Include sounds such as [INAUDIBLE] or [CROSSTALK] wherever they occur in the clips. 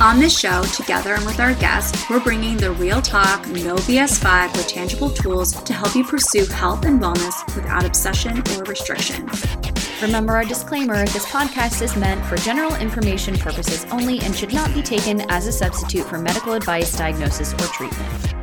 On this show, together and with our guests, we're bringing the real talk, no BS vibe with tangible tools to help you pursue health and wellness without obsession or restriction. Remember our disclaimer this podcast is meant for general information purposes only and should not be taken as a substitute for medical advice, diagnosis, or treatment.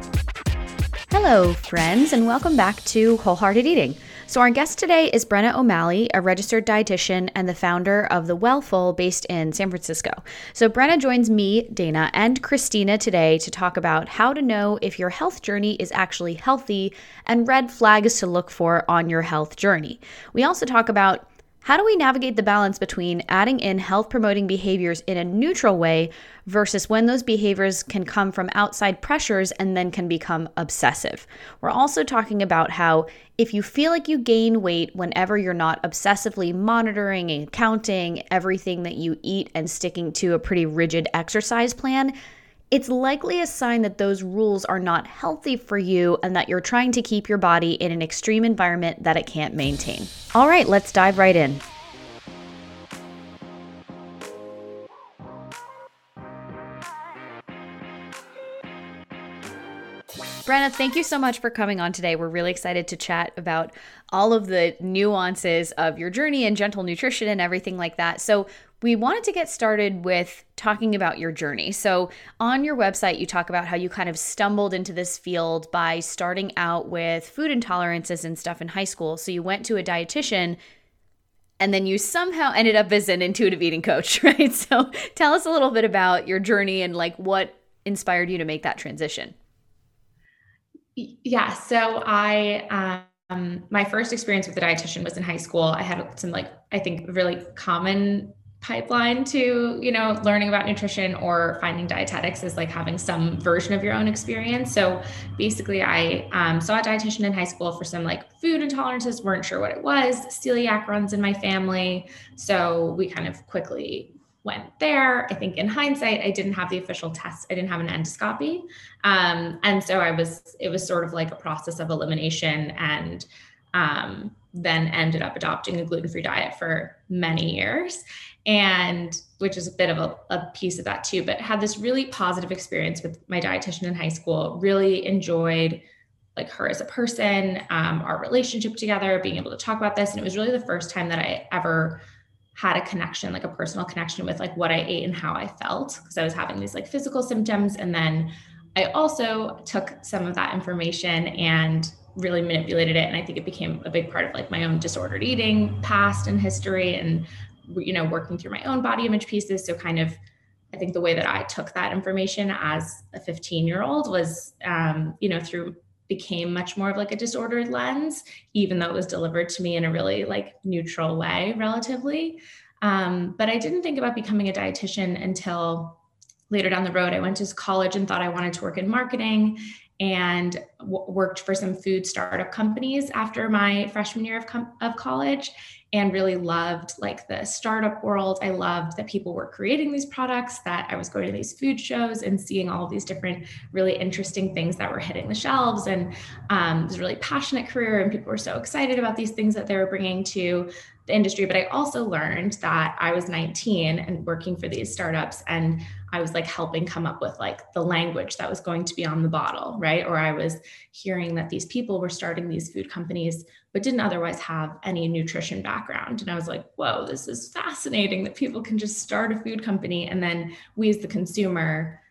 Hello, friends, and welcome back to Wholehearted Eating. So, our guest today is Brenna O'Malley, a registered dietitian and the founder of The Wellful based in San Francisco. So, Brenna joins me, Dana, and Christina today to talk about how to know if your health journey is actually healthy and red flags to look for on your health journey. We also talk about how do we navigate the balance between adding in health promoting behaviors in a neutral way versus when those behaviors can come from outside pressures and then can become obsessive? We're also talking about how if you feel like you gain weight whenever you're not obsessively monitoring and counting everything that you eat and sticking to a pretty rigid exercise plan, it's likely a sign that those rules are not healthy for you and that you're trying to keep your body in an extreme environment that it can't maintain. All right, let's dive right in. Brenna, thank you so much for coming on today. We're really excited to chat about all of the nuances of your journey and gentle nutrition and everything like that. So, we wanted to get started with talking about your journey. So, on your website, you talk about how you kind of stumbled into this field by starting out with food intolerances and stuff in high school. So, you went to a dietitian and then you somehow ended up as an intuitive eating coach, [LAUGHS] right? So, tell us a little bit about your journey and like what inspired you to make that transition. Yeah. So I, um, my first experience with a dietitian was in high school. I had some like, I think really common pipeline to, you know, learning about nutrition or finding dietetics is like having some version of your own experience. So basically I um, saw a dietitian in high school for some like food intolerances, weren't sure what it was. Celiac runs in my family. So we kind of quickly went there. I think in hindsight, I didn't have the official test. I didn't have an endoscopy. Um, and so I was, it was sort of like a process of elimination and um, then ended up adopting a gluten-free diet for many years. And which is a bit of a, a piece of that too, but had this really positive experience with my dietitian in high school, really enjoyed like her as a person, um, our relationship together, being able to talk about this. And it was really the first time that I ever had a connection, like a personal connection with like what I ate and how I felt because I was having these like physical symptoms. And then I also took some of that information and really manipulated it. And I think it became a big part of like my own disordered eating past and history and, you know, working through my own body image pieces. So kind of, I think the way that I took that information as a 15 year old was, um, you know, through became much more of like a disordered lens, even though it was delivered to me in a really like neutral way, relatively. Um, but I didn't think about becoming a dietitian until later down the road. I went to college and thought I wanted to work in marketing and w- worked for some food startup companies after my freshman year of, com- of college and really loved like the startup world. I loved that people were creating these products, that I was going to these food shows and seeing all of these different really interesting things that were hitting the shelves. And um, it was a really passionate career, and people were so excited about these things that they were bringing to the industry. But I also learned that I was 19 and working for these startups, and I was like helping come up with like the language that was going to be on the bottle, right? Or I was hearing that these people were starting these food companies but didn't otherwise have any nutrition background. And I was like, whoa, this is fascinating that people can just start a food company and then we as the consumer,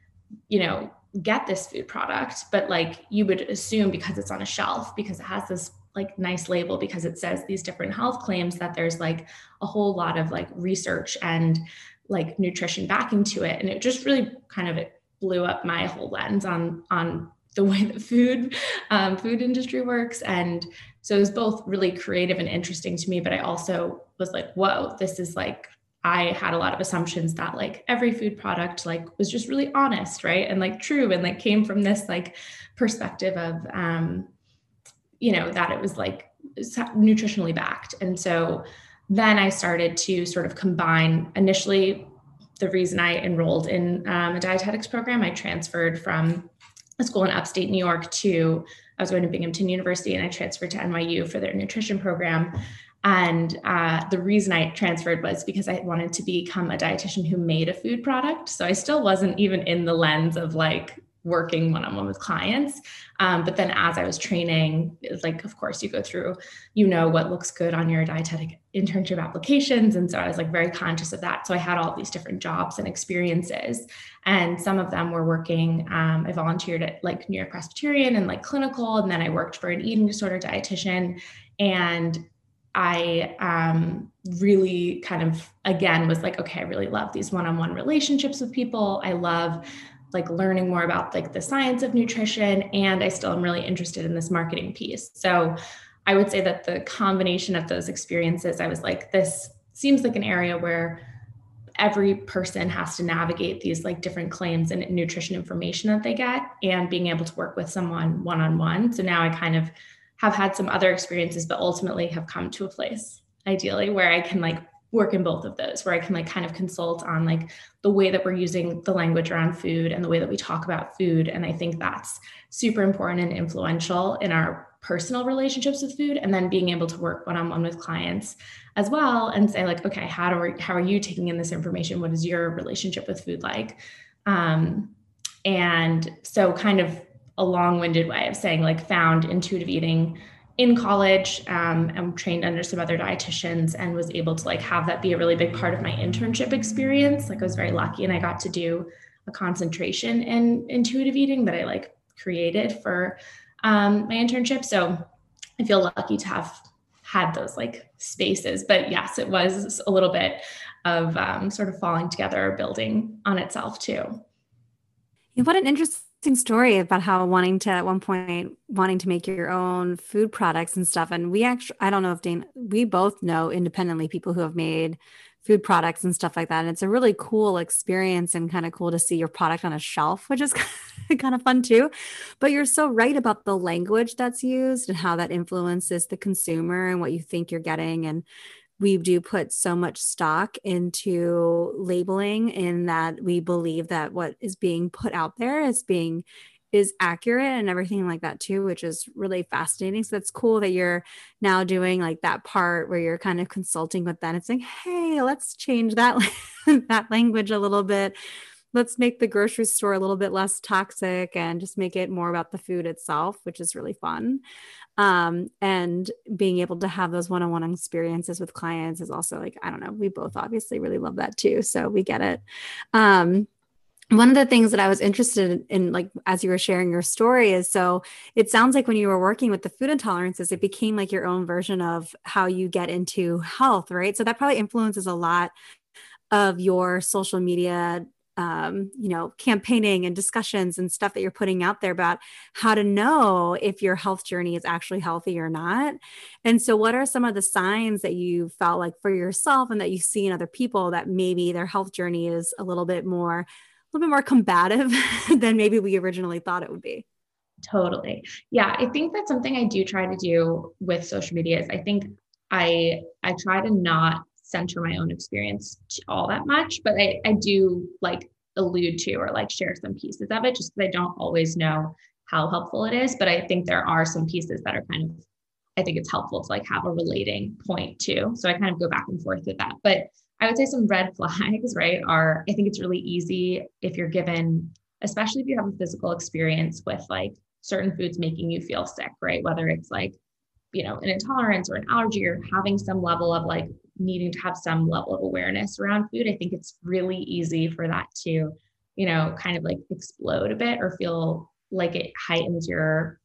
you know, get this food product. But like you would assume because it's on a shelf, because it has this like nice label, because it says these different health claims, that there's like a whole lot of like research and like nutrition backing to it. And it just really kind of it blew up my whole lens on on the way that food um, food industry works and so it was both really creative and interesting to me, but I also was like, whoa, this is like, I had a lot of assumptions that like every food product like was just really honest, right? And like true and like came from this like perspective of um, you know, that it was like nutritionally backed. And so then I started to sort of combine initially the reason I enrolled in um, a dietetics program, I transferred from a school in upstate New York to, I was going to Binghamton University and I transferred to NYU for their nutrition program. And uh, the reason I transferred was because I wanted to become a dietitian who made a food product. So I still wasn't even in the lens of like working one on one with clients. Um, but then as I was training, like, of course, you go through, you know, what looks good on your dietetic internship applications. And so I was like very conscious of that. So I had all these different jobs and experiences. And some of them were working, um, I volunteered at like New York Presbyterian and like clinical. And then I worked for an eating disorder dietitian. And I um, really kind of, again, was like, okay, I really love these one on one relationships with people. I love like learning more about like the science of nutrition and i still am really interested in this marketing piece. So i would say that the combination of those experiences i was like this seems like an area where every person has to navigate these like different claims and nutrition information that they get and being able to work with someone one on one so now i kind of have had some other experiences but ultimately have come to a place ideally where i can like work in both of those where I can like kind of consult on like the way that we're using the language around food and the way that we talk about food. And I think that's super important and influential in our personal relationships with food and then being able to work one-on-one with clients as well and say like okay how do we, how are you taking in this information what is your relationship with food like um, and so kind of a long-winded way of saying like found intuitive eating in college um, and trained under some other dietitians and was able to like have that be a really big part of my internship experience. Like i was very lucky and i got to do a concentration in intuitive eating that i like created for um, my internship. So i feel lucky to have had those like spaces. But yes it was a little bit of um, sort of falling together or building on itself too. What an interesting story about how wanting to at one point wanting to make your own food products and stuff. And we actually i don't know if dane we both know independently people who have made food products and stuff like that. And it's a really cool experience and kind of cool to see your product on a shelf which is [LAUGHS] kind of fun too. But you're so right about the language that's used and how that influences the consumer and what you think you're getting. And we do put so much stock into labeling in that we believe that what is being put out there is being is accurate and everything like that too which is really fascinating. So that's cool that you're now doing like that part where you're kind of consulting with them. And saying hey let's change that [LAUGHS] that language a little bit let's make the grocery store a little bit less toxic and just make it more about the food itself which is really fun um, and being able to have those one-on-one experiences with clients is also like i don't know we both obviously really love that too so we get it um, one of the things that I was interested in, like as you were sharing your story, is so it sounds like when you were working with the food intolerances, it became like your own version of how you get into health, right? So that probably influences a lot of your social media um, you know, campaigning and discussions and stuff that you're putting out there about how to know if your health journey is actually healthy or not. And so, what are some of the signs that you felt like for yourself and that you see in other people that maybe their health journey is a little bit more, a little bit more combative [LAUGHS] than maybe we originally thought it would be? Totally. Yeah, I think that's something I do try to do with social media. Is I think I I try to not center my own experience all that much, but I, I do like allude to or like share some pieces of it just because I don't always know how helpful it is. But I think there are some pieces that are kind of, I think it's helpful to like have a relating point too. So I kind of go back and forth with that. But I would say some red [LAUGHS] flags, right, are I think it's really easy if you're given, especially if you have a physical experience with like certain foods making you feel sick, right? Whether it's like, you know, an intolerance or an allergy or having some level of like needing to have some level of awareness around food, I think it's really easy for that to, you know, kind of like explode a bit or feel like it heightens your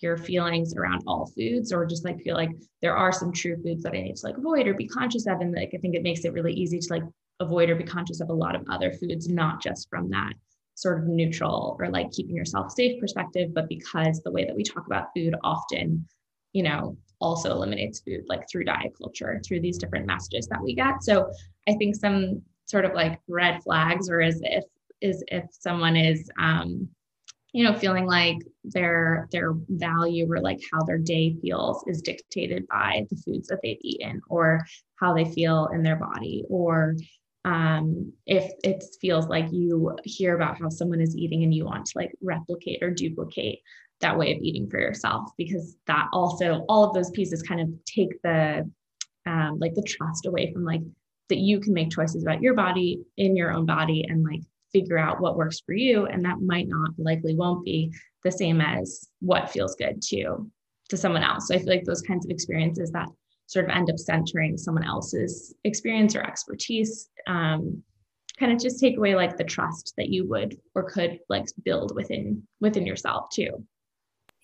your feelings around all foods or just like feel like there are some true foods that I need to like avoid or be conscious of. And like I think it makes it really easy to like avoid or be conscious of a lot of other foods, not just from that sort of neutral or like keeping yourself safe perspective, but because the way that we talk about food often, you know, also eliminates food like through diet culture through these different messages that we get. So i think some sort of like red flags or as if is if someone is um you know feeling like their their value or like how their day feels is dictated by the foods that they've eaten or how they feel in their body or um, if it feels like you hear about how someone is eating and you want to like replicate or duplicate that way of eating for yourself because that also all of those pieces kind of take the um, like the trust away from like that you can make choices about your body in your own body and like figure out what works for you. And that might not likely won't be the same as what feels good to to someone else. So i feel like those kinds of experiences that sort of end up centering someone else's experience or expertise um, kind of just take away like the trust that you would or could like build within within yourself too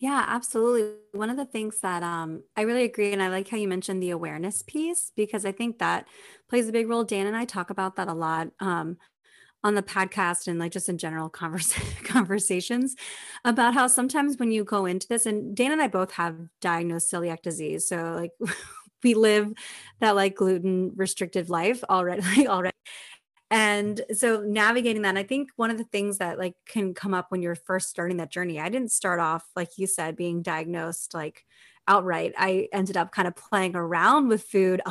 yeah, absolutely. One of the things that um, I really agree, and I like how you mentioned the awareness piece because I think that plays a big role. Dan and I talk about that a lot. Um, on the podcast and like just in general converse, [LAUGHS] conversations about how sometimes when you go into this and Dan and I both have diagnosed celiac disease so like [LAUGHS] we live that like gluten restricted life already [LAUGHS] already and so navigating that i think one of the things that like can come up when you're first starting that journey i didn't start off like you said being diagnosed like outright i ended up kind of playing around with food [LAUGHS]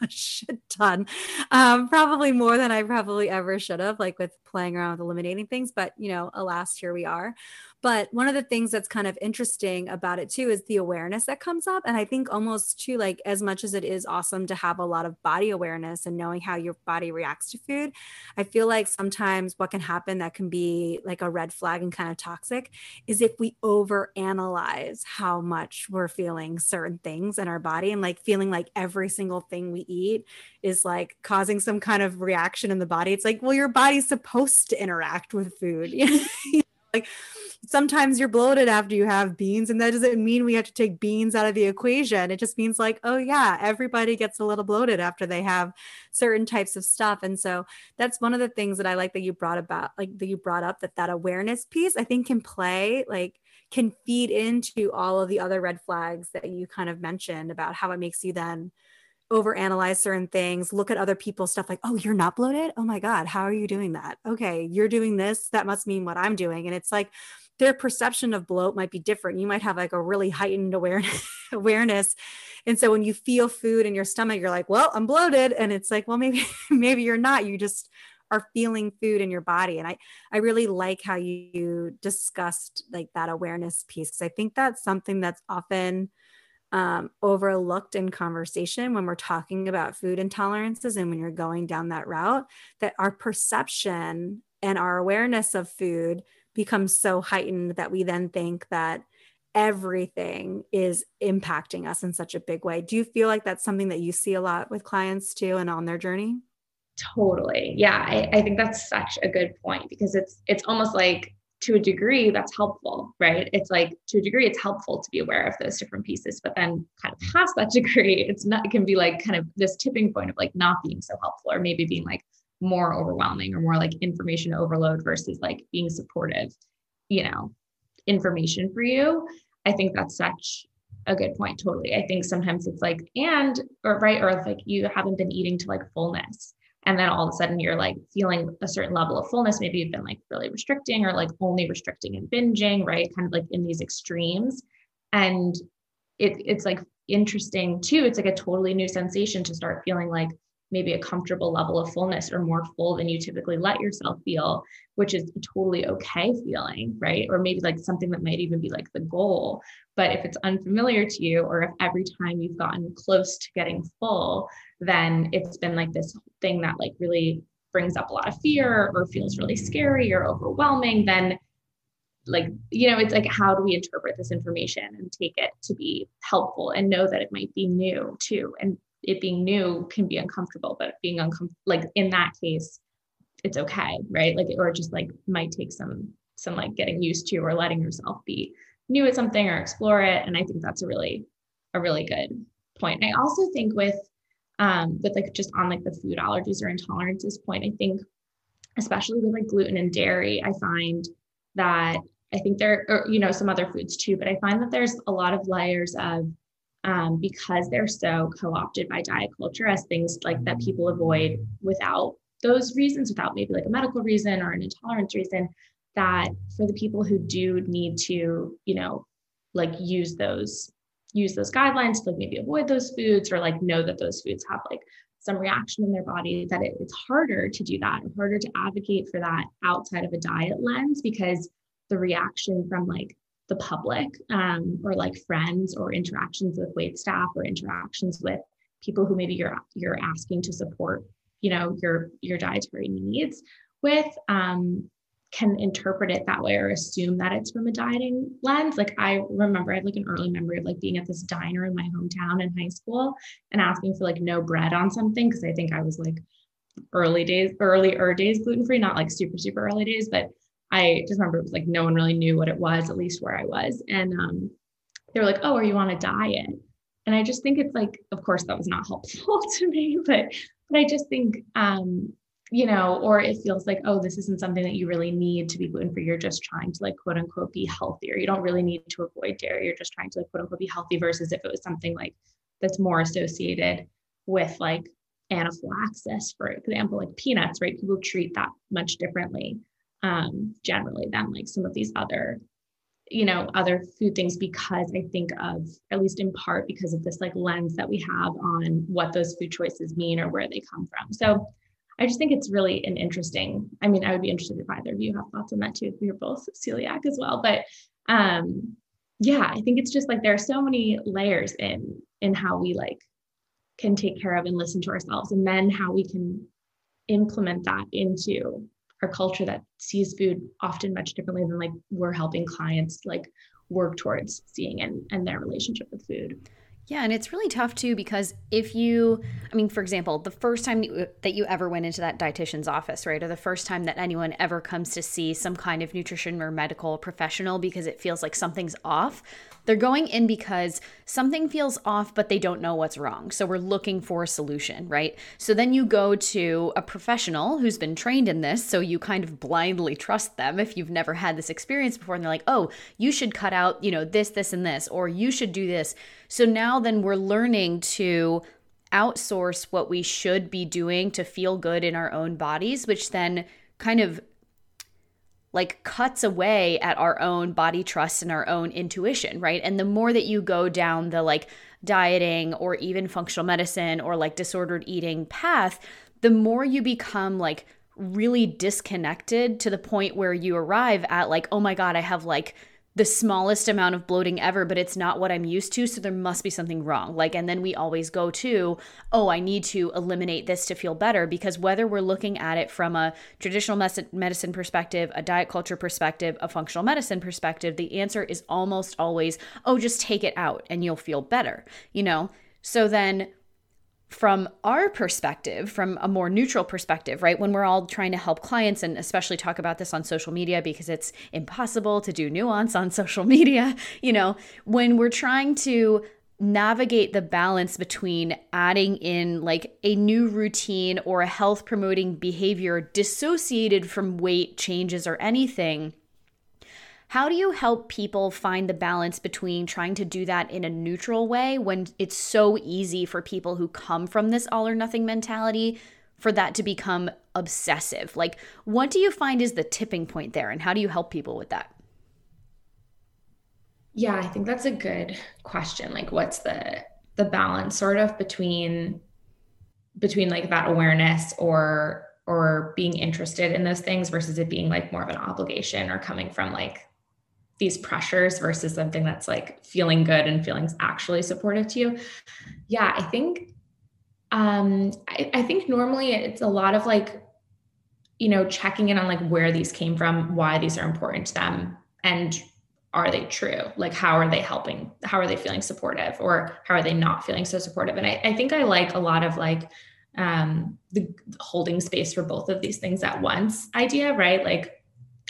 a shit ton, um, probably more than I probably ever should have, like with playing around with eliminating things. But you know, alas, here we are. But one of the things that's kind of interesting about it too is the awareness that comes up. And I think almost too, like as much as it is awesome to have a lot of body awareness and knowing how your body reacts to food, I feel like sometimes what can happen that can be like a red flag and kind of toxic is if we over analyze how much we're feeling certain things in our body and like feeling like every single thing we eat is like causing some kind of reaction in the body. It's like, well, your body's supposed to interact with food. [LAUGHS] like sometimes you're bloated after you have beans and that doesn't mean we have to take beans out of the equation. It just means like oh yeah everybody gets a little bloated after they have certain types of stuff. And so that's one of the things that i like that you brought about like that you brought up that that awareness piece i think can play like can feed into all of the other red flags that you kind of mentioned about how it makes you then overanalyze certain things, look at other people's stuff like, oh, you're not bloated? Oh my God, how are you doing that? Okay, you're doing this. That must mean what I'm doing. And it's like their perception of bloat might be different. You might have like a really heightened awareness [LAUGHS] awareness. And so when you feel food in your stomach, you're like, well, I'm bloated. And it's like, well, maybe, [LAUGHS] maybe you're not. You just are feeling food in your body. And I, I really like how you discussed like that awareness piece. Cause I think that's something that's often um, overlooked in conversation when we're talking about food intolerances and when you're going down that route, that our perception and our awareness of food becomes so heightened that we then think that everything is impacting us in such a big way. Do you feel like that's something that you see a lot with clients too and on their journey? Totally. Yeah. I, I think that's such a good point because it's it's almost like to a degree that's helpful, right? It's like to a degree it's helpful to be aware of those different pieces, but then kind of past that [LAUGHS] degree, it's not it can be like kind of this tipping point of like not being so helpful or maybe being like more overwhelming or more like information overload versus like being supportive, you know, information for you. I think that's such a good point. Totally. I think sometimes it's like, and, or right, or like you haven't been eating to like fullness. And then all of a sudden you're like feeling a certain level of fullness. Maybe you've been like really restricting or like only restricting and binging, right? Kind of like in these extremes. And it, it's like interesting too. It's like a totally new sensation to start feeling like, maybe a comfortable level of fullness or more full than you typically let yourself feel, which is a totally okay feeling, right? Or maybe like something that might even be like the goal. But if it's unfamiliar to you, or if every time you've gotten close to getting full, then it's been like this thing that like really brings up a lot of fear or feels really scary or overwhelming, then like you know it's like how do we interpret this information and take it to be helpful and know that it might be new too and it being new can be uncomfortable, but being uncomfortable, like in that case, it's okay, right? Like, or just like might take some, some like getting used to or letting yourself be new at something or explore it. And I think that's a really, a really good point. I also think with, um, with like just on like the food allergies or intolerances point, I think, especially with like gluten and dairy, I find that I think there, are you know, some other foods too, but I find that there's a lot of layers of um, because they're so co-opted by diet culture as things like that people avoid without those reasons, without maybe like a medical reason or an intolerance reason. that for the people who do need to, you know, like use those use those guidelines to like maybe avoid those foods or like know that those foods have like some reaction in their body that it, it's harder to do that harder to advocate for that outside of a diet lens because the reaction from like the public um, or like friends or interactions with wait staff or interactions with people who maybe you're you're asking to support you know your your dietary needs with um, can interpret it that way or assume that it's from a dieting lens. Like I remember I have like an early memory of like being at this diner in my hometown in high school and asking for like no bread on something because I think I was like early days, early days gluten free, not like super super early days, but I just remember it was like no one really knew what it was, at least where I was, and um, they were like, "Oh, are you on a diet?" And I just think it's like, of course, that was not [LAUGHS] helpful to me, but but I just think um, you know, or it feels like, oh, this isn't something that you really need to be gluten free. You're just trying to like quote unquote be healthier. You don't really need to avoid dairy. You're just trying to like quote unquote be healthy versus if it was something like that's more associated with like anaphylaxis, for example, like peanuts, right? People treat that much differently um, generally than like some of these other you know other food things because i think of at least in part because of this like lens that we have on what those food choices mean or where they come from so I just think it's really an interesting. I mean, I would be interested if either of you have thoughts on that too. If you're both celiac as well, but um, yeah, I think it's just like there are so many layers in in how we like can take care of and listen to ourselves, and then how we can implement that into our culture that sees food often much differently than like we're helping clients like work towards seeing and and their relationship with food. Yeah, and it's really tough too because if you, I mean, for example, the first time that you ever went into that dietitian's office, right, or the first time that anyone ever comes to see some kind of nutrition or medical professional because it feels like something's off, they're going in because something feels off, but they don't know what's wrong. So we're looking for a solution, right? So then you go to a professional who's been trained in this. So you kind of blindly trust them if you've never had this experience before. And they're like, oh, you should cut out, you know, this, this, and this, or you should do this. So now then we're learning to outsource what we should be doing to feel good in our own bodies, which then kind of like cuts away at our own body trust and our own intuition, right? And the more that you go down the like dieting or even functional medicine or like disordered eating path, the more you become like really disconnected to the point where you arrive at like, oh my God, I have like the smallest amount of bloating ever, but it's not what I'm used to. So there must be something wrong. Like, and then we always go to, oh, I need to eliminate this to feel better. Because whether we're looking at it from a traditional medicine perspective, a diet culture perspective, a functional medicine perspective, the answer is almost always, oh, just take it out and you'll feel better, you know? So then from our perspective, from a more neutral perspective, right? When we're all trying to help clients and especially talk about this on social media because it's impossible to do nuance on [LAUGHS] social media, you know, when we're trying to navigate the balance between adding in like a new routine or a health promoting behavior dissociated from weight changes or anything how do you help people find the balance between trying to do that in a neutral way when it's so easy for people who come from this all or nothing mentality for that to become obsessive? Like, what do you find is the tipping point there, and how do you help people with that? Yeah, I think that's a good question. Like, what's the the balance sort of between between like that awareness or or being interested in those things versus it being like more of an obligation or coming from like these pressures versus something that's like feeling good and feeling actually supportive to you. Yeah i think um I, I think normally it's a lot of like you know checking in on like where these came from why these are important to them and are they true? Like how are they helping? How are they feeling supportive? Or how are they not feeling so supportive? And i, I think i like a lot of like um the holding space for both of these things at once idea right? Like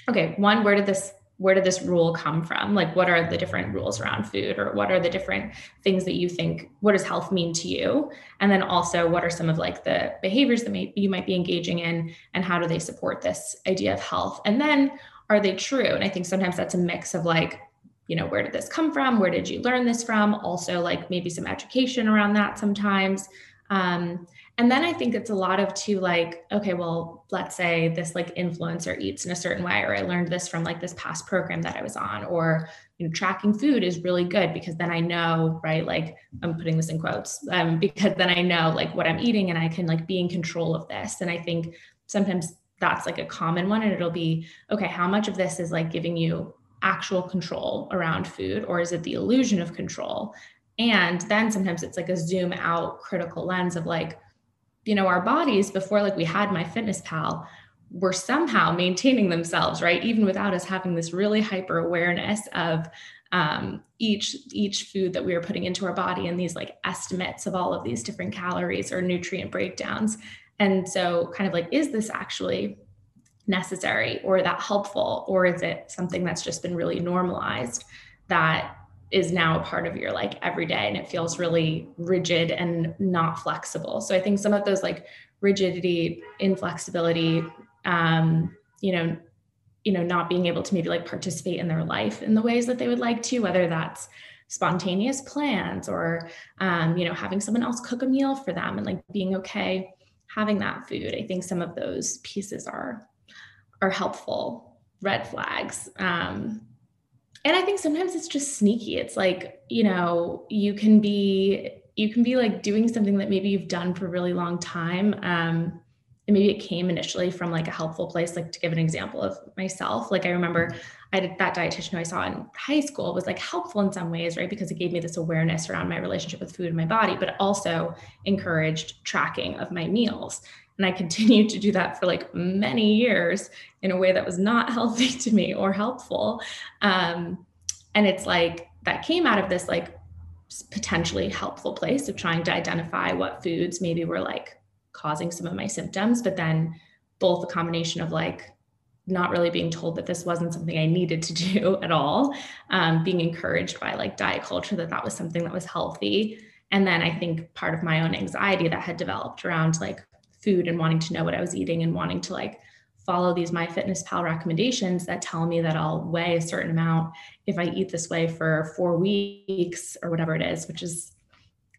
okay one where did this where did this rule come from? Like what are the different rules around food or what are the different things that you think what does health mean to you? And then also what are some of like the behaviors that may, you might be engaging in and how do they support this idea of health? And then are they true? And i think sometimes that's a mix of like you know where did this come from? Where did you learn this from? Also like maybe some education around that sometimes. Um, and then I think it's a lot of to like, okay, well, let's say this like influencer eats in a certain way, or I learned this from like this past program that I was on, or you know, tracking food is really good because then I know, right? Like I'm putting this in quotes, um, [LAUGHS] because then I know like what I'm eating and I can like be in control of this. And I think sometimes that's like a common one, and it'll be okay. How much of this is like giving you actual control around food, or is it the illusion of control? And then sometimes it's like a zoom out critical lens of like, you know, our bodies before like we had MyFitnessPal were somehow maintaining themselves, right? Even without us having this really hyper awareness of um, each each food that we were putting into our body and these like estimates of all of these different calories or nutrient breakdowns. And so, kind of like, is this actually necessary or that helpful, or is it something that's just been really normalized that is now a part of your like everyday and it feels really rigid and not flexible. So I think some of those like rigidity, inflexibility, um, you know, you know, not being able to maybe like participate in their life in the ways that they would like to, whether that's spontaneous plans or um, you know, having someone else cook a meal for them and like being okay having that food. I think some of those pieces are are helpful red flags. Um, and i think sometimes it's just sneaky. It's like you know you can be you can be like doing something that maybe you've done for a really long time um and maybe it came initially from like a helpful place like to give an example of myself. Like i remember i that dietitian who i saw in high school was like helpful in some ways right because it gave me this awareness around my relationship with food and my body but also encouraged tracking of my meals and I continued to do that for like many years in a way that was not [LAUGHS] healthy to me or helpful. Um, and it's like that came out of this like potentially helpful place of trying to identify what foods maybe were like causing some of my symptoms, but then both a combination of like not really being told that this wasn't something I needed to [LAUGHS] do at all, um, being encouraged by like diet culture that that was something that was healthy. And then I think part of my own anxiety that had developed around like food and wanting to know what I was eating and wanting to like follow these MyFitnessPal recommendations that tell me that I'll weigh a certain amount if I eat this way for four weeks or whatever it is, which is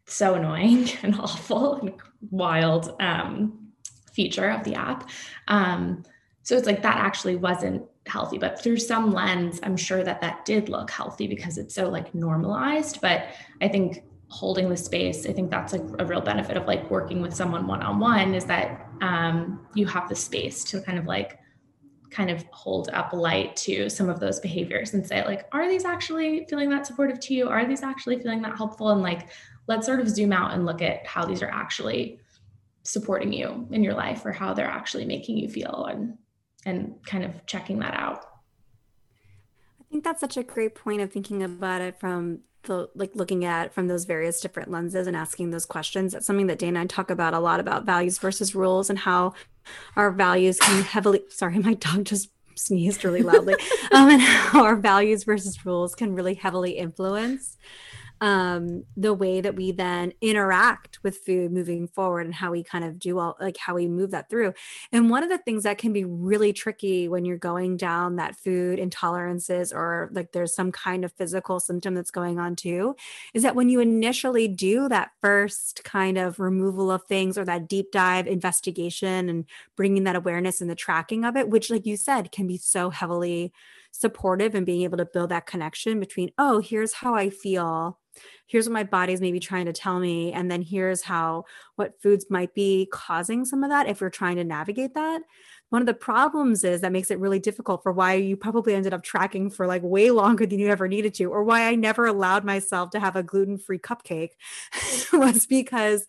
so annoying [LAUGHS] and awful and wild um, feature of the app. Um, so it's like that actually wasn't healthy, but through some lens, I'm sure that that did look healthy because it's so like normalized. But I think holding the space i think that's like a real benefit of like working with someone one-on-one is that um, you have the space to kind of like kind of hold up light to some of those behaviors and say like are these actually feeling that supportive to you? Are these actually feeling that helpful? And like let's sort of zoom out and look at how these are actually supporting you in your life or how they're actually making you feel and and kind of checking that out. I think that's such a great point of thinking about it from the like looking at from those various different lenses and asking those questions. That's something that Dana and I talk about a lot about values versus rules and how our values can heavily sorry, my dog just sneezed really loudly. [LAUGHS] um, and how our values versus rules can really heavily influence um, the way that we then interact with food moving forward and how we kind of do all like how we move that through. And one of the things that can be really tricky when you're going down that food intolerances or like there's some kind of physical symptom that's going on too is that when you initially do that first kind of removal of things or that deep dive investigation and bringing that awareness and the tracking of it, which, like you said, can be so heavily supportive and being able to build that connection between, oh, here's how I feel. Here's what my body's maybe trying to tell me and then here's how what foods might be causing some of that if we're trying to navigate that. One of the problems is that makes it really difficult for why you probably ended up tracking for like way longer than you ever needed to or why i never allowed myself to have a gluten-free cupcake [LAUGHS] was because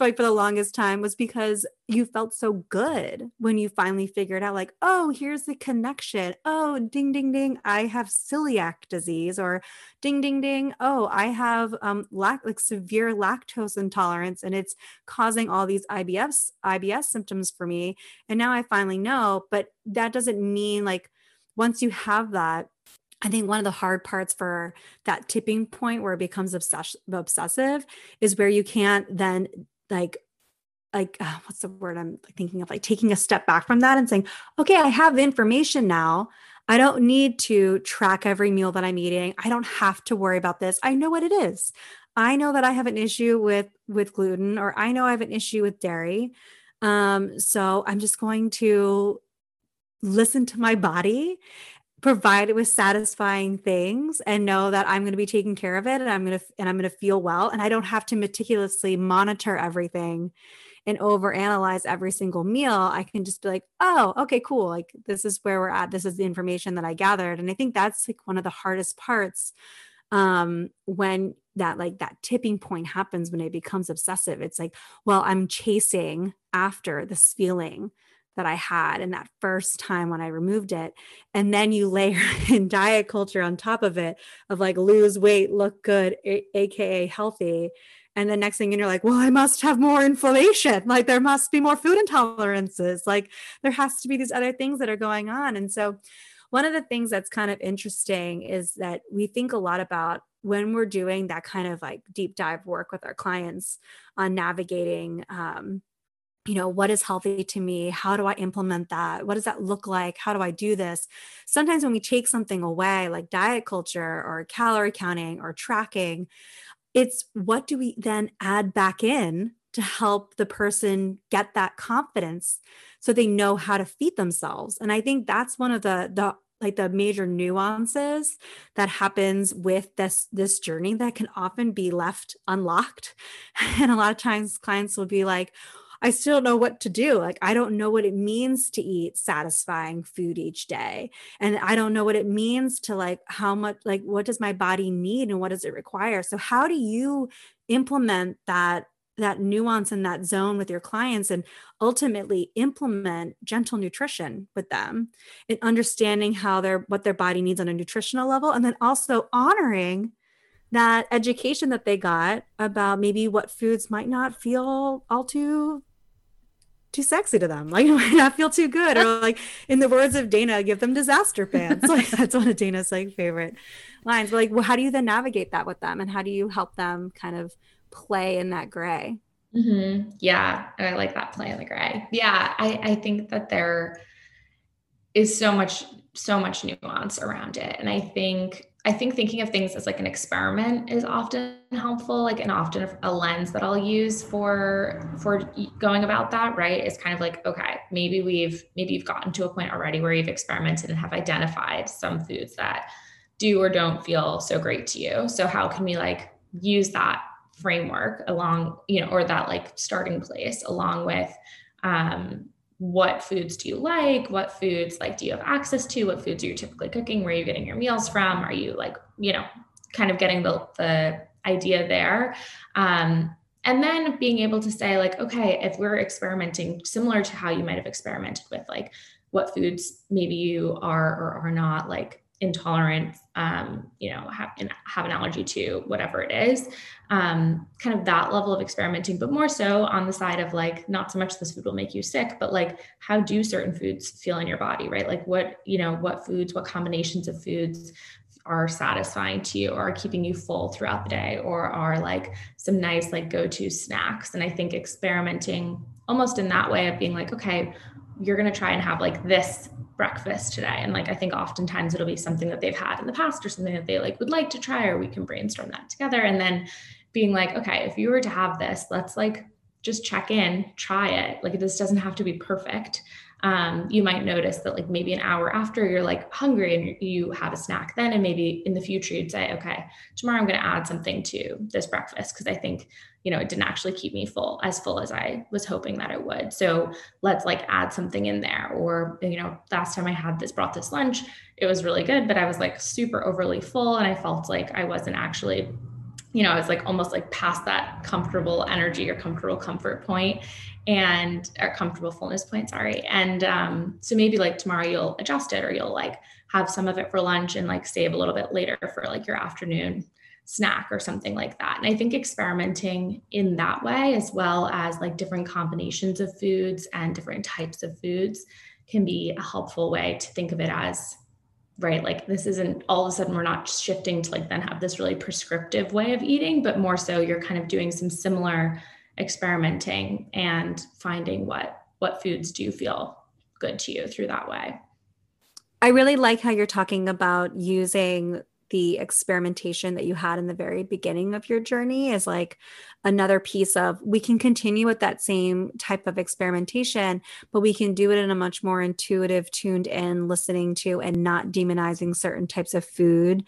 like for the longest time was because you felt so good when you finally figured out like oh here's the connection. Oh ding ding ding i have celiac disease or ding ding ding oh i have um lac- like severe lactose intolerance and it's causing all these ibs ibs symptoms for me. And now i finally know but that doesn't mean like once you have that I think one of the hard parts for that tipping point where it becomes obsess- obsessive is where you can't then like like uh, what's the word i'm thinking of? Like taking a step back from that and saying okay i have information now. I don't need to track every meal that i'm eating. I don't have to worry about this. I know what it is. I know that I have an issue with with gluten or I know I have an issue with dairy. Um, so I'm just going to listen to my body provide it with satisfying things and know that I'm going to be taking care of it and I'm going to and I'm going to feel well and I don't have to meticulously monitor everything and overanalyze every single meal. I can just be like, "Oh, okay, cool. Like this is where we're at. This is the information that I gathered." And I think that's like one of the hardest parts um when that like that tipping point happens when it becomes obsessive. It's like, "Well, I'm chasing after this feeling." That I had in that first time when I removed it. And then you layer [LAUGHS] in diet culture on top of it of like lose weight, look good, a- AKA healthy. And the next thing you're like, well, I must have more inflammation. Like there must be more food intolerances. Like there has to be these other things that are going on. And so one of the things that's kind of interesting is that we think a lot about when we're doing that kind of like deep dive work with our clients on navigating um, you know what is healthy to me? How do i implement that? What does that look like? How do i do this? Sometimes when we take something away like diet culture or calorie counting or tracking it's what do we then add back in to help the person get that confidence so they know how to feed themselves? And i think that's one of the the like the major nuances that happens with this this journey that can often be left unlocked. [LAUGHS] And a lot of times clients will be like I still don't know what to do. Like, I don't know what it means to eat satisfying food each day. And I don't know what it means to like how much, like, what does my body need and what does it require? So, how do you implement that? that nuance in that zone with your clients and ultimately implement gentle nutrition with them and understanding how their what their body needs on a nutritional level and then also honoring that education that they got about maybe what foods might not feel all too too sexy to them. Like [LAUGHS] it might not feel too good. Or like in the words of Dana, give them disaster pants. [LAUGHS] Like that's one of Dana's like favorite lines. But like, well, how do you then navigate that with them? And how do you help them kind of play in that gray? Mm-hmm. Yeah. I like that play in the gray. Yeah. I, I think that there is so much, so much nuance around it. And I think I think thinking of things as like an experiment is often helpful, like and often a lens that I'll use for for going about that, right? Is kind of like, okay, maybe we've maybe you've gotten to a point already where you've experimented and have identified some foods that do or don't feel so great to you. So how can we like use that framework along, you know, or that like starting place along with um what foods do you like? What foods like do you have access to? What foods are you typically cooking? Where are you getting your meals from? Are you like you know kind of getting the the idea there? Um, and then being able to say like okay if we're experimenting similar to how you might have experimented with like what foods maybe you are or are not like intolerant, um, you know, have, have an allergy to, whatever it is, um, kind of that level of experimenting, but more so on the side of like, not so much this food will make you sick, but like, how do certain foods feel in your body, right? Like what, you know, what foods, what combinations of foods are satisfying to you or are keeping you full throughout the day or are like some nice like go-to snacks? And i think experimenting almost in that way of being like okay you're going to try and have like this breakfast today. And like i think oftentimes it'll be something that they've had in the past or something that they like would like to try or we can brainstorm that together. And then being like okay if you were to have this let's like just check in try it. Like this doesn't have to be perfect. Um, you might notice that like maybe an hour after you're like hungry and you have a snack then and maybe in the future you'd say okay tomorrow i'm going to add something to this breakfast because i think you know it didn't actually keep me full as full as i was hoping that it would. So let's like add something in there. Or you know last time i had this brought this lunch it was really good but i was like super overly full and i felt like i wasn't actually you know, I was like almost like past that comfortable energy or comfortable comfort point and or comfortable fullness point, sorry. And um, so maybe like tomorrow you'll adjust it or you'll like have some of it for lunch and like save a little bit later for like your afternoon snack or something like that. And I think experimenting in that way, as well as like different combinations of foods and different types of foods, can be a helpful way to think of it as right? Like this isn't all of a sudden we're not shifting to like then have this really prescriptive way of eating but more so you're kind of doing some similar experimenting and finding what what foods do feel good to you through that way. I really like how you're talking about using the experimentation that you had in the very beginning of your journey is like another piece of we can continue with that same type of experimentation, but we can do it in a much more intuitive, tuned in, listening to, and not demonizing certain types of food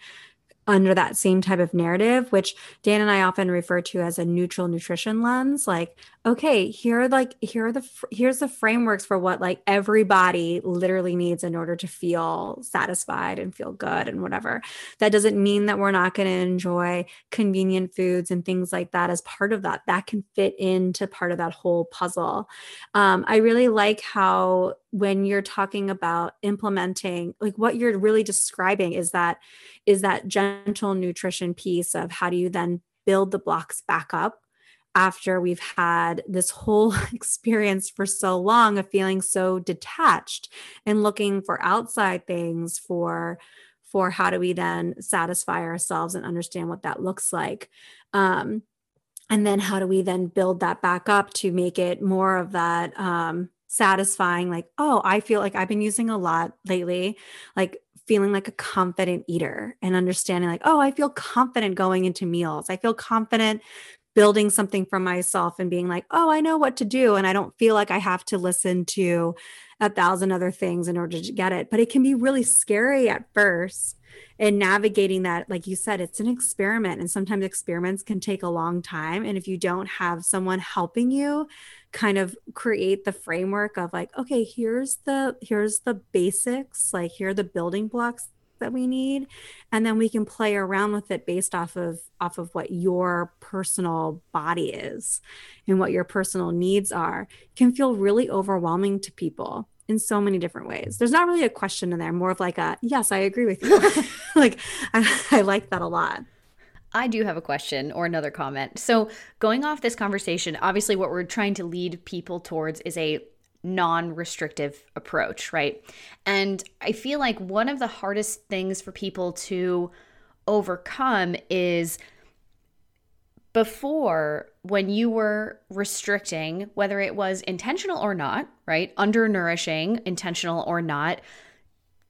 under that same type of narrative, which Dan and I often refer to as a neutral nutrition lens. Like, okay, here are like here are the here's the frameworks for what like everybody literally needs in order to feel satisfied and feel good and whatever. That doesn't mean that we're not going to enjoy convenient foods and things like that as part of that. That can fit into part of that whole puzzle. Um, I really like how when you're talking about implementing like what you're really describing is that is that gentle nutrition piece of how do you then build the blocks back up after we've had this whole [LAUGHS] experience for so long of feeling so detached and looking for outside things for for how do we then satisfy ourselves and understand what that looks like. Um, and then how do we then build that back up to make it more of that um, satisfying like oh i feel like i've been using a lot lately like feeling like a confident eater and understanding like oh i feel confident going into meals. I feel confident building something for myself and being like oh i know what to do and i don't feel like i have to listen to a thousand other things in order to get it. But it can be really scary at first and navigating that. Like you said it's an experiment and sometimes experiments can take a long time. And if you don't have someone helping you kind of create the framework of like okay here's the here's the basics like here are the building blocks that we need and then we can play around with it based off of off of what your personal body is and what your personal needs are. It can feel really overwhelming to people in so many different ways. There's not really a question in there more of like a yes i agree with you. [LAUGHS] [LAUGHS] Like I, I like that a lot. I do have a question or another comment. So, going off this conversation, obviously, what we're trying to lead people towards is a non restrictive approach, right? And I feel like one of the hardest things for people to overcome is before when you were restricting, whether it was intentional or not, right? Undernourishing, intentional or not,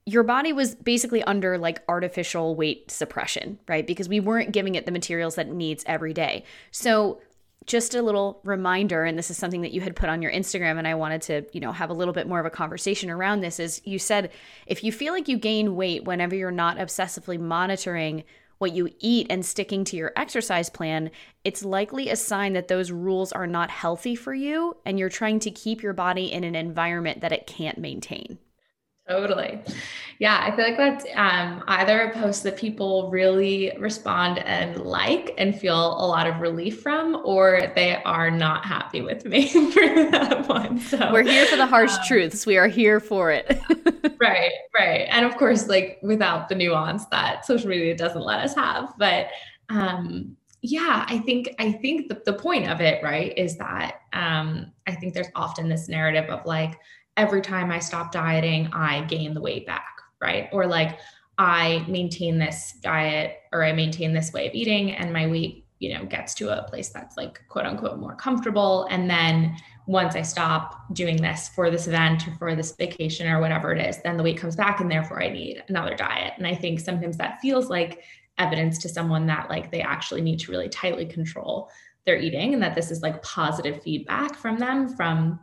your body was basically under like artificial weight suppression, right? Because we weren't giving it the materials that it needs every day. So, just a little reminder and this is something that you had put on your Instagram and I wanted to, you know, have a little bit more of a conversation around this is you said if you feel like you gain weight whenever you're not obsessively monitoring what you eat and sticking to your exercise plan, it's likely a sign that those rules are not healthy for you and you're trying to keep your body in an environment that it can't maintain. Totally. Yeah, I feel like that's um, either a post that people really respond and like and feel a lot of relief from, or they are not happy with me [LAUGHS] for that one. So we're here for the harsh um, truths. We are here for it. [LAUGHS] right, right. And of course, like without the nuance that social media doesn't let us have. But um, yeah, I think I think the, the point of it, right, is that um, I think there's often this narrative of like, every time I stop dieting, I gain the weight back, right? Or like I maintain this diet or I maintain this way of eating and my weight, you know, gets to a place that's like quote unquote more comfortable. And then once I stop doing this for this event or for this vacation or whatever it is, then the weight comes back and therefore I need another diet. And I think sometimes that feels like evidence to someone that like they actually need to really tightly control their eating and that this is like positive feedback from them from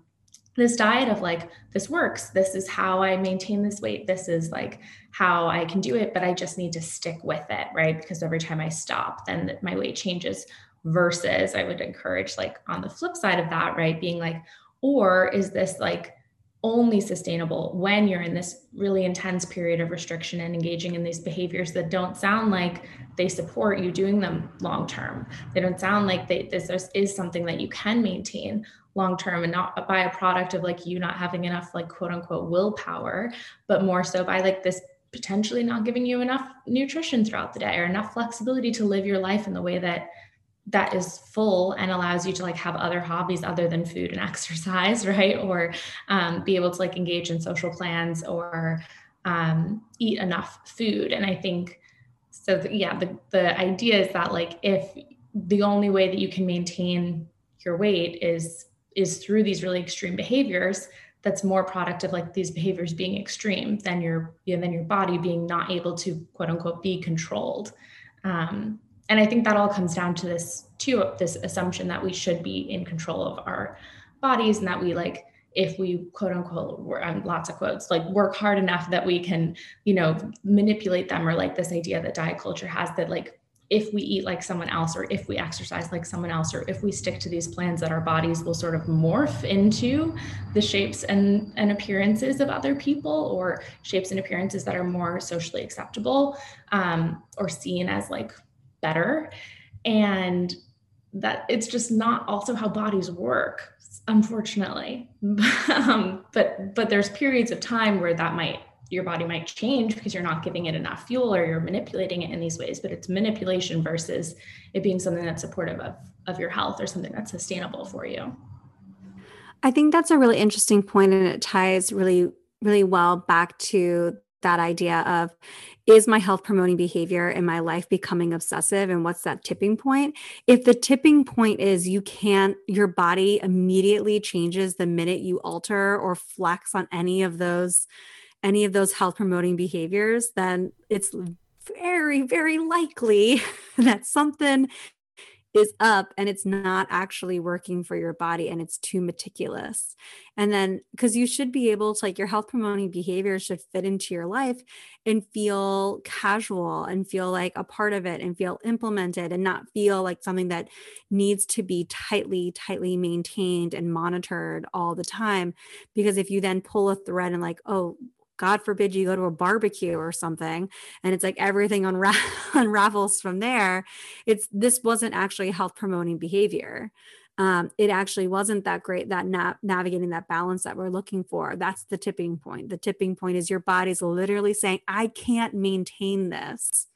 this diet of like this works this is how i maintain this weight this is like how i can do it but i just need to stick with it right because every time i stop then my weight changes versus i would encourage like on the flip side of that right being like or is this like only sustainable when you're in this really intense period of restriction and engaging in these behaviors that don't sound like they support you doing them long term. They don't sound like they, this is something that you can maintain long term and not by a product of like you not having enough like quote unquote willpower but more so by like this potentially not giving you enough nutrition throughout the day or enough flexibility to live your life in the way that that is full and allows you to like have other hobbies other than food and [LAUGHS] exercise right? Or um, be able to like engage in social plans or um, eat enough food. And i think so the, yeah the, the idea is that like if the only way that you can maintain your weight is is through these really extreme behaviors, that's more product of like these behaviors being extreme than your you know, than your body being not able to quote unquote be controlled. Um, and i think that all comes down to this too this assumption that we should be in control of our bodies and that we like if we quote unquote um, lots of quotes like work hard enough that we can you know manipulate them or like this idea that diet culture has that like if we eat like someone else or if we exercise like someone else or if we stick to these plans that our bodies will sort of morph into the shapes and, and appearances of other people or shapes and appearances that are more socially acceptable um, or seen as like better. And that it's just not also how bodies work unfortunately. [LAUGHS] Um, but but there's periods of time where that might your body might change because you're not giving it enough fuel or you're manipulating it in these ways but it's manipulation versus it being something that's supportive of, of your health or something that's sustainable for you. I think that's a really interesting point and it ties really really well back to that idea of is my health promoting behavior in my life becoming obsessive and what's that tipping point? If the tipping point is you can't your body immediately changes the minute you alter or flex on any of those any of those health promoting behaviors, then it's very, very likely [LAUGHS] that something is up and it's not actually working for your body and it's too meticulous. And then because you should be able to like your health promoting behavior should fit into your life and feel casual and feel like a part of it and feel implemented and not feel like something that needs to be tightly tightly maintained and monitored all the time because if you then pull a thread and like oh God forbid you go to a barbecue or something and it's like everything unra- [LAUGHS] unravels from there. It's this wasn't actually health promoting behavior. Um, it actually wasn't that great that na- navigating that balance that we're looking for. That's the tipping point. The tipping point is your body's literally saying, I can't maintain this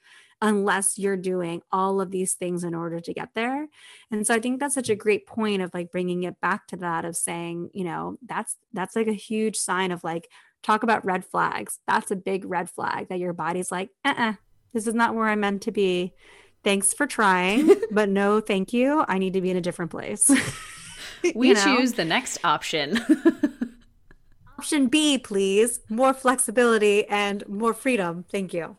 unless you're doing all of these things in order to get there. And so I think that's such a great point of like bringing it back to that of saying, you know, that's that's like a huge sign of like talk about red flags. That's a big red flag that your body's like, uh-uh, this is not where I'm meant to be. Thanks for trying, [LAUGHS] but no, thank you. I need to be in a different place. [LAUGHS] we you know? choose the next option. [LAUGHS] option B, please. More flexibility and more freedom. Thank you.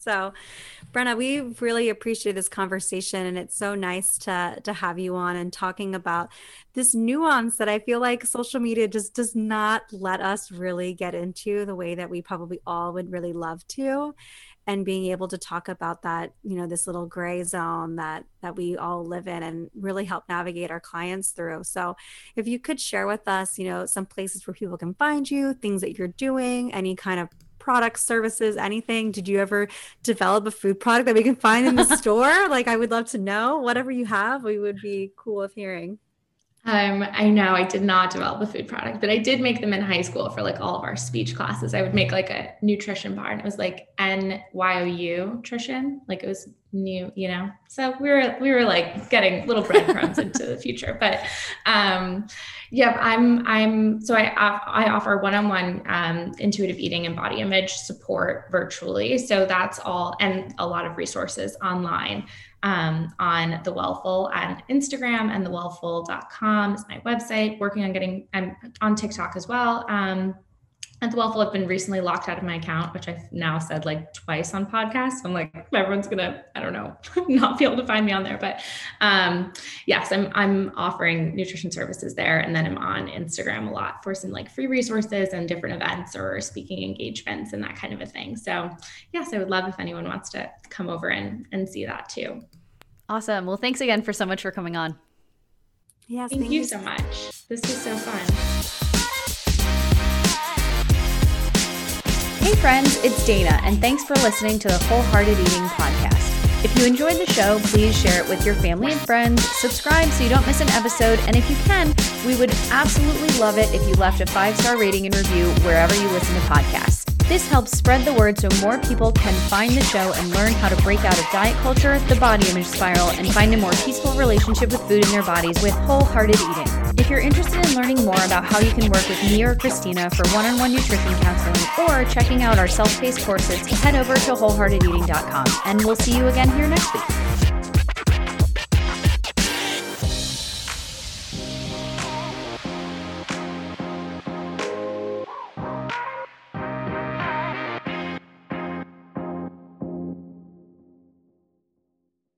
So, Brenna, we really appreciate this conversation, and it's so nice to to have you on and talking about this nuance that I feel like social media just does not let us really get into the way that we probably all would really love to. And being able to talk about that you know this little gray zone that that we all live in and really help navigate our clients through. So if you could share with us you know some places where people can find you things that you're doing any kind of products, services, anything? Did you ever develop a food product that we can find in the [LAUGHS] store? Like, I would love to know. Whatever you have, we would be cool with hearing. Um, I know I did not develop a food product, but I did make them in high school for like all of our speech classes. I would make like a nutrition bar and it was like N Y O U nutrition. Like it was new, you know. So we were we were like getting little breadcrumbs [LAUGHS] into the future. But um yeah, I'm I'm so I I offer one-on-one um, intuitive eating and body image support virtually. So that's all and a lot of resources online um, on the Wellful on Instagram and the wellful.com is my website. Working on getting, I'm on TikTok as well. Um, at the Wellful, I've been recently locked out of my account, which I've now said like twice on podcasts. I'm like, everyone's gonna, I don't know, [LAUGHS] not be able to find me on there. But um, yes, I'm I'm offering nutrition services there, and then I'm on Instagram a lot for some like free resources and different events or speaking engagements and that kind of a thing. So yes, I would love if anyone wants to come over and and see that too. Awesome. Well, thanks again for so much for coming on. Yes, thank, thank you so much. This was so fun. Hey friends, it's Dana, and thanks for listening to the Wholehearted Eating Podcast. If you enjoyed the show, please share it with your family and friends, subscribe so you don't miss an episode, and if you can, we would absolutely love it if you left a five star rating and review wherever you listen to podcasts. This helps spread the word so more people can find the show and learn how to break out of diet culture, the body image spiral, and find a more peaceful relationship with food in their bodies with wholehearted eating. If you're interested in learning more about how you can work with me or Christina for one on one nutrition counseling or checking out our self paced courses, head over to wholeheartedeating.com. And we'll see you again here next week.